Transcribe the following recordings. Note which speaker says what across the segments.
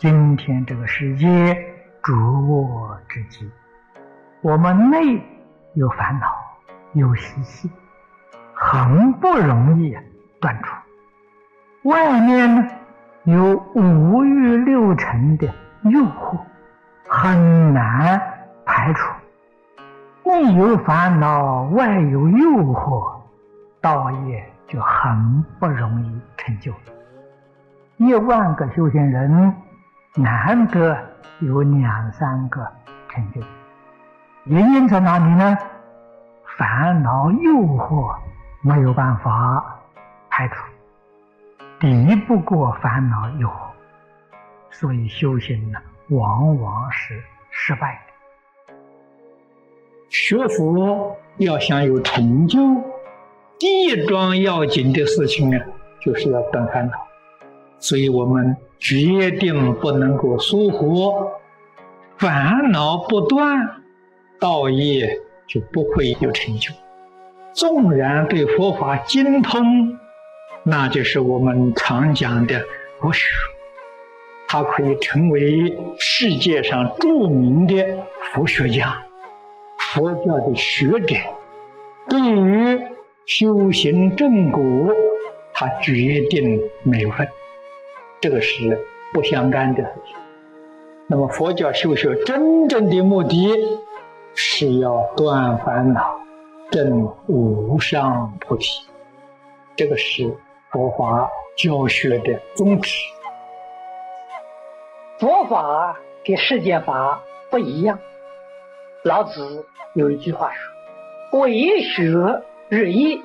Speaker 1: 今天这个世界浊恶之极，我们内有烦恼，有习气，很不容易断除；外面呢，有五欲六尘的诱惑，很难排除。内有烦恼，外有诱惑，道业就很不容易成就。一万个修行人，难得有两三个成就。原因在哪里呢？烦恼诱惑没有办法排除，敌不过烦恼诱惑，所以修行呢，往往是失败的。
Speaker 2: 学佛要想有成就，第一桩要紧的事情呢，就是要断烦恼。所以我们决定不能够疏忽，烦恼不断，道业就不会有成就。纵然对佛法精通，那就是我们常讲的佛学，他可以成为世界上著名的佛学家。佛教的学者对于修行正果，他决定没有份，这个是不相干的事情。那么佛教修学真正的目的是要断烦恼、证无上菩提，这个是佛法教学的宗旨。
Speaker 3: 佛法跟世间法不一样。老子有一句话说：“为学日益，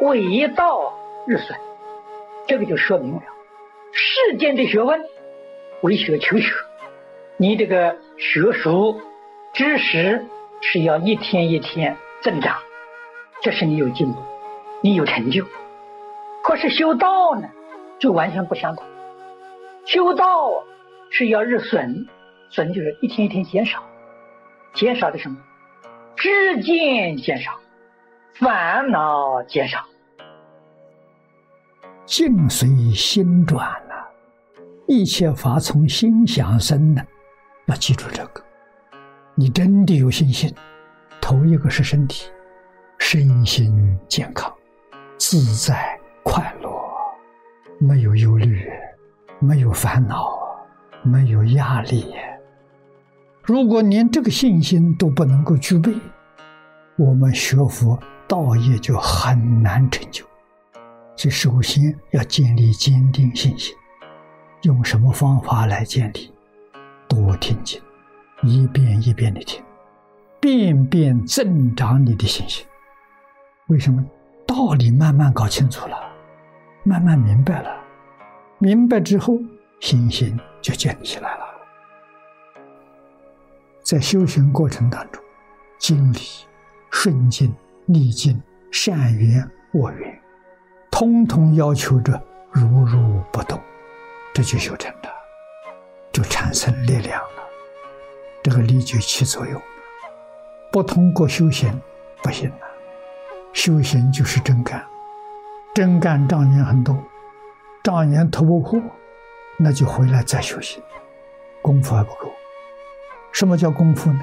Speaker 3: 为道日损。”这个就说明了，世间的学问，为学求学，你这个学术知识是要一天一天增长，这是你有进步，你有成就。可是修道呢，就完全不相同。修道是要日损，损就是一天一天减少。减少的什么？知见减少，烦恼减少。
Speaker 4: 境随心转了，一切法从心想生的。要记住这个，你真的有信心。头一个是身体，身心健康、自在、快乐，没有忧虑，没有烦恼，没有压力。如果连这个信心都不能够具备，我们学佛道业就很难成就。所以，首先要建立坚定信心。用什么方法来建立？多听经，一遍一遍的听，遍遍增长你的信心。为什么？道理慢慢搞清楚了，慢慢明白了，明白之后，信心就建立起来了。在修行过程当中，经历顺境、逆境、善缘、恶缘，通通要求着如如不动，这就修成了，就产生力量了。这个力就起作用。不通过修行不行了。修行就是真干，真干障缘很多，障缘突破，那就回来再修行，功夫还不够。什么叫功夫呢？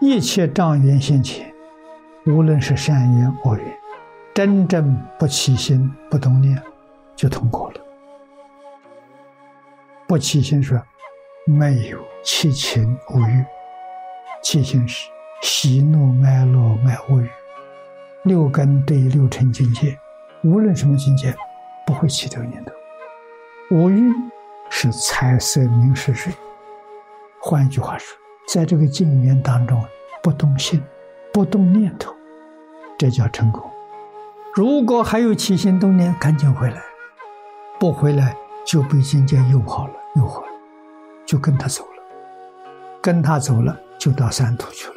Speaker 4: 一切障缘现前，无论是善缘恶缘，真正不起心不动念，就通过了。不起心说，没有七情五欲，七情是喜怒哀乐爱恶欲，六根对六尘境界，无论什么境界，不会起这个念头。五欲是财色名食睡。换一句话说，在这个境缘当中，不动心，不动念头，这叫成功。如果还有起心动念，赶紧回来；不回来，就被境界诱惑了，诱惑了，就跟他走了。跟他走了，就到三途去了，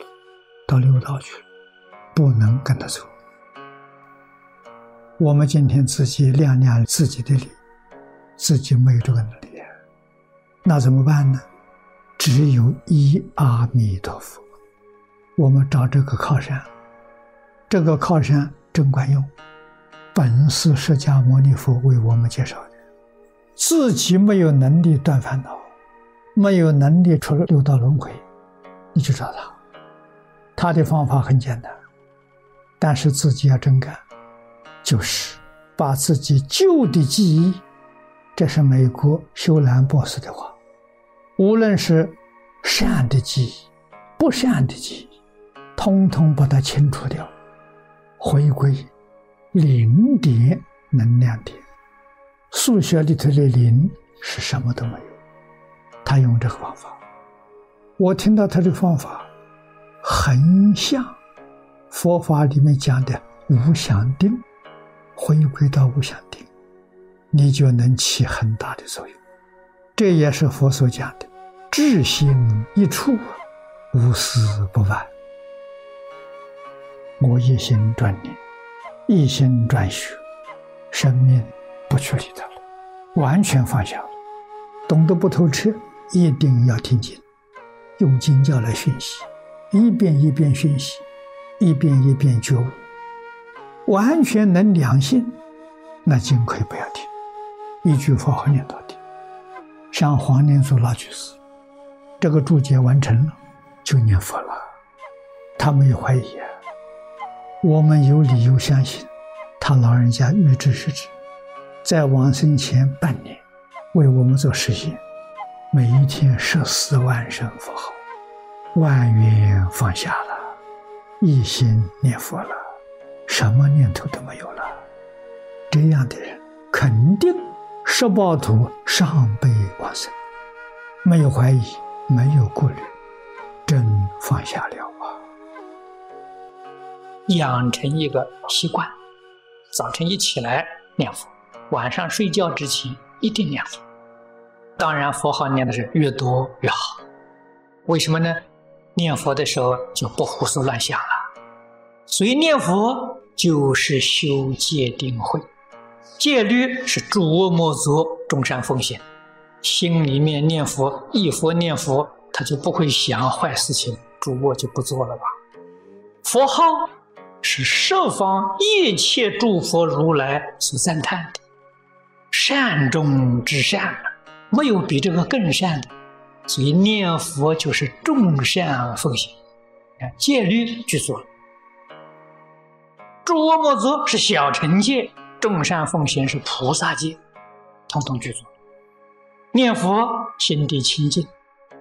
Speaker 4: 到六道去了，不能跟他走。我们今天自己量量自己的力，自己没有这个能力，那怎么办呢？只有一阿弥陀佛，我们找这个靠山，这个靠山真管用。本是释迦牟尼佛为我们介绍的，自己没有能力断烦恼，没有能力出六道轮回，你去找他。他的方法很简单，但是自己要真干，就是把自己旧的记忆，这是美国修兰博士的话，无论是善的记忆、不善的记忆，通通把它清除掉，回归零点能量点。数学里头的零是什么都没有。他用这个方法，我听到他这个方法，很像佛法里面讲的无想定，回归到无想定，你就能起很大的作用。这也是佛所讲的“智心一处，无私不外”。我一心专念，一心专学，生命不去理他了，完全放下了，懂得不透彻。一定要听经，用经教来熏习，一遍一遍熏习，一遍一遍觉悟，完全能良性，那经可以不要听，一句佛号念到底。像黄念祖老居士，这个注解完成了，就念佛了，他没有怀疑啊。我们有理由相信，他老人家预知是指，在往生前半年，为我们做实验。每一天十四万声佛号，万缘放下了，一心念佛了，什么念头都没有了。这样的人肯定十八图上辈往生，没有怀疑，没有顾虑，真放下了！
Speaker 3: 养成一个习惯，早晨一起来念佛，晚上睡觉之前一定念佛。当然，佛号念的是越多越好。为什么呢？念佛的时候就不胡思乱想了。所以念佛就是修戒定慧，戒律是诸恶莫作，众善奉行。心里面念佛，一佛念佛，他就不会想坏事情，诸恶就不做了吧。佛号是十方一切诸佛如来所赞叹的，善中之善。没有比这个更善的，所以念佛就是众善奉行。戒律具足，诸恶莫作是小乘戒，众善奉行是菩萨戒，统统具足。念佛心地清净，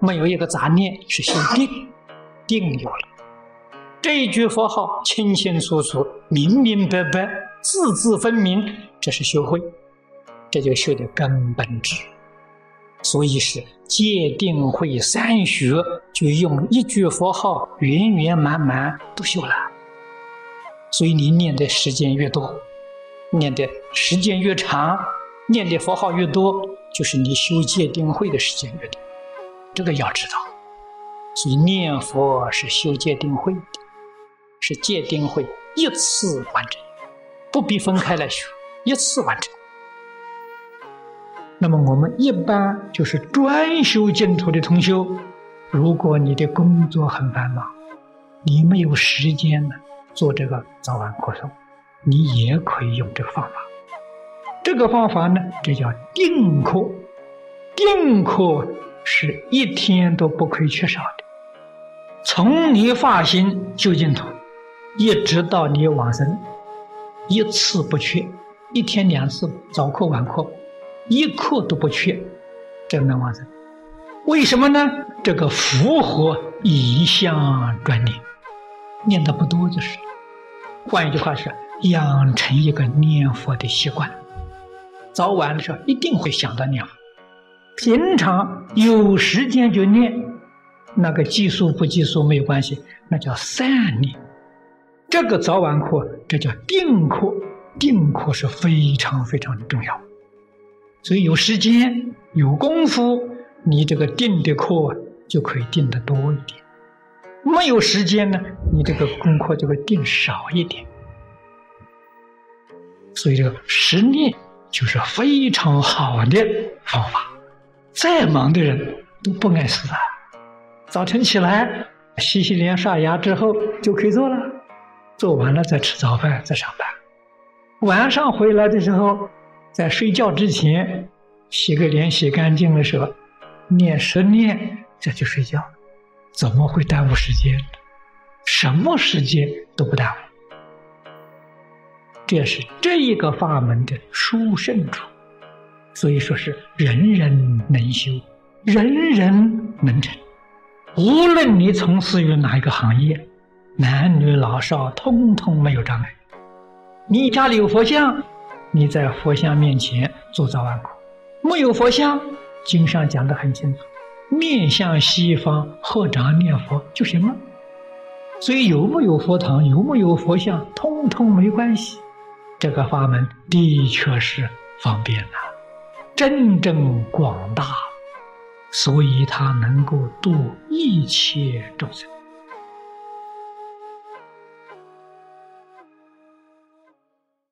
Speaker 3: 没有一个杂念，是心定，定有了。这一句佛号清清楚楚、明明白白、字字分明，这是修慧，这就修的根本智。所以是戒定慧三学，就用一句佛号圆圆满满都修了。所以你念的时间越多，念的时间越长，念的佛号越多，就是你修戒定慧的时间越多。这个要知道。所以念佛是修戒定慧的，是戒定慧一次完成，不必分开来学，一次完成。那么我们一般就是专修净土的同修，如果你的工作很繁忙，你没有时间呢做这个早晚课诵，你也可以用这个方法。这个方法呢，这叫定课。定课是一天都不可以缺少的，从你发心修净土，一直到你往生，一次不缺，一天两次早课晚课。一刻都不缺，这能往生？为什么呢？这个符合一向专念，念的不多就是。换一句话是，养成一个念佛的习惯，早晚的时候一定会想到念佛。平常有时间就念，那个计数不计数没有关系，那叫散念。这个早晚课，这叫定课，定课是非常非常的重要。所以有时间有功夫，你这个定的课就可以定的多一点；没有时间呢，你这个功课就会定少一点。所以这个实念就是非常好的方法。再忙的人都不碍事啊！早晨起来洗洗脸、刷牙之后就可以做了，做完了再吃早饭再上班。晚上回来的时候。在睡觉之前，洗个脸洗干净的时候，
Speaker 1: 念十念，再去睡觉，怎么会耽误时间？什么时间都不耽误。这是这一个法门的殊胜处，所以说是人人能修，人人能成。无论你从事于哪一个行业，男女老少，通通没有障碍。你家里有佛像，你在佛像面前做早晚课；没有佛像，经上讲的很清楚，面向西方合掌念佛就行了。所以有没有佛堂，有没有佛像，通通没关系。这个法门的确是方便呐，真正广大，所以它能够度一切众生。